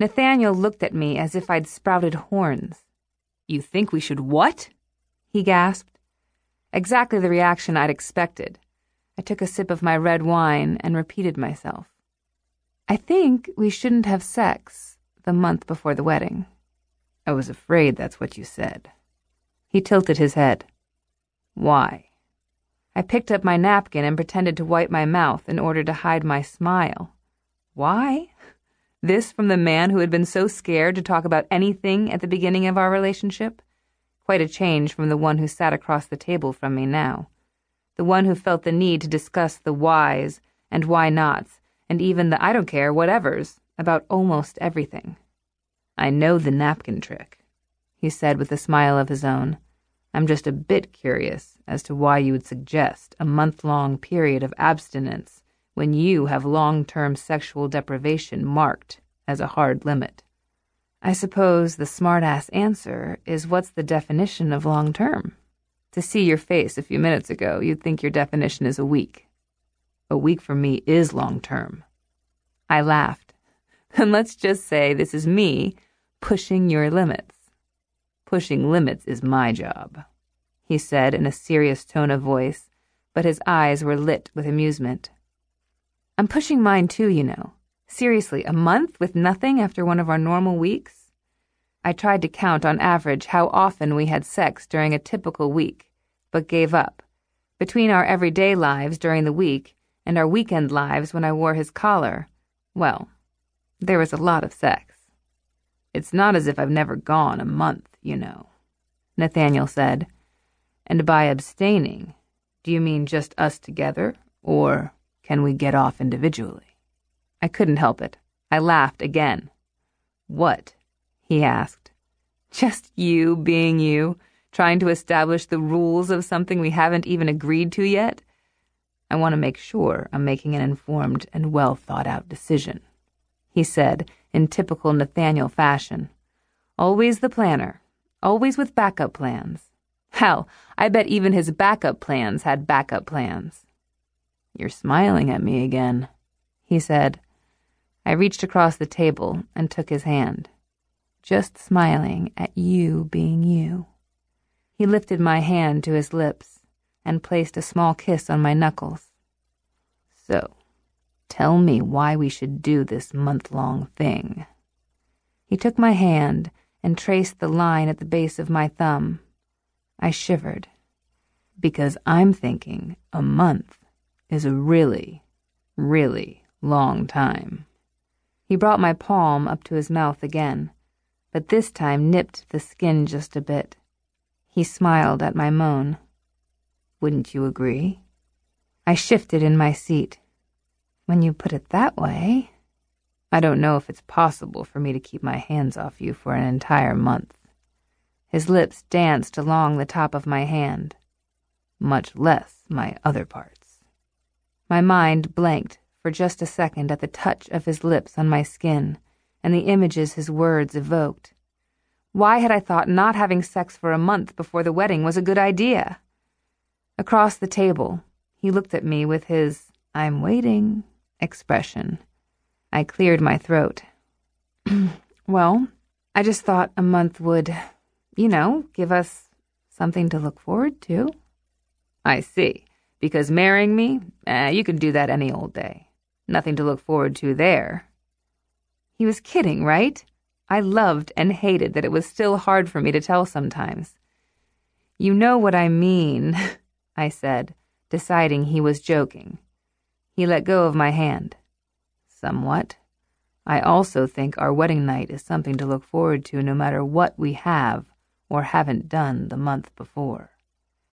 Nathaniel looked at me as if I'd sprouted horns. You think we should what? He gasped. Exactly the reaction I'd expected. I took a sip of my red wine and repeated myself. I think we shouldn't have sex the month before the wedding. I was afraid that's what you said. He tilted his head. Why? I picked up my napkin and pretended to wipe my mouth in order to hide my smile. Why? This from the man who had been so scared to talk about anything at the beginning of our relationship? Quite a change from the one who sat across the table from me now. The one who felt the need to discuss the whys and why nots, and even the I don't care whatevers about almost everything. I know the napkin trick, he said with a smile of his own. I'm just a bit curious as to why you would suggest a month long period of abstinence when you have long term sexual deprivation marked as a hard limit. I suppose the smart-ass answer is what's the definition of long term? To see your face a few minutes ago, you'd think your definition is a week. A week for me is long term. I laughed. Then let's just say this is me pushing your limits. Pushing limits is my job, he said in a serious tone of voice, but his eyes were lit with amusement. I'm pushing mine too, you know. Seriously, a month with nothing after one of our normal weeks? I tried to count on average how often we had sex during a typical week, but gave up. Between our everyday lives during the week and our weekend lives when I wore his collar, well, there was a lot of sex. It's not as if I've never gone a month, you know, Nathaniel said. And by abstaining, do you mean just us together, or can we get off individually? I couldn't help it. I laughed again. What? he asked. Just you being you, trying to establish the rules of something we haven't even agreed to yet? I want to make sure I'm making an informed and well thought out decision, he said in typical Nathaniel fashion. Always the planner, always with backup plans. Hell, I bet even his backup plans had backup plans. You're smiling at me again, he said. I reached across the table and took his hand just smiling at you being you. He lifted my hand to his lips and placed a small kiss on my knuckles. So, tell me why we should do this month long thing. He took my hand and traced the line at the base of my thumb. I shivered. Because I'm thinking a month is a really, really long time. He brought my palm up to his mouth again but this time nipped the skin just a bit. He smiled at my moan. Wouldn't you agree? I shifted in my seat. When you put it that way, I don't know if it's possible for me to keep my hands off you for an entire month. His lips danced along the top of my hand, much less my other parts. My mind blanked for just a second at the touch of his lips on my skin and the images his words evoked. Why had I thought not having sex for a month before the wedding was a good idea? Across the table, he looked at me with his I'm waiting expression. I cleared my throat. well, I just thought a month would, you know, give us something to look forward to. I see. Because marrying me, eh, you can do that any old day. Nothing to look forward to there. He was kidding, right? I loved and hated that it was still hard for me to tell sometimes. You know what I mean, I said, deciding he was joking. He let go of my hand. Somewhat. I also think our wedding night is something to look forward to no matter what we have or haven't done the month before.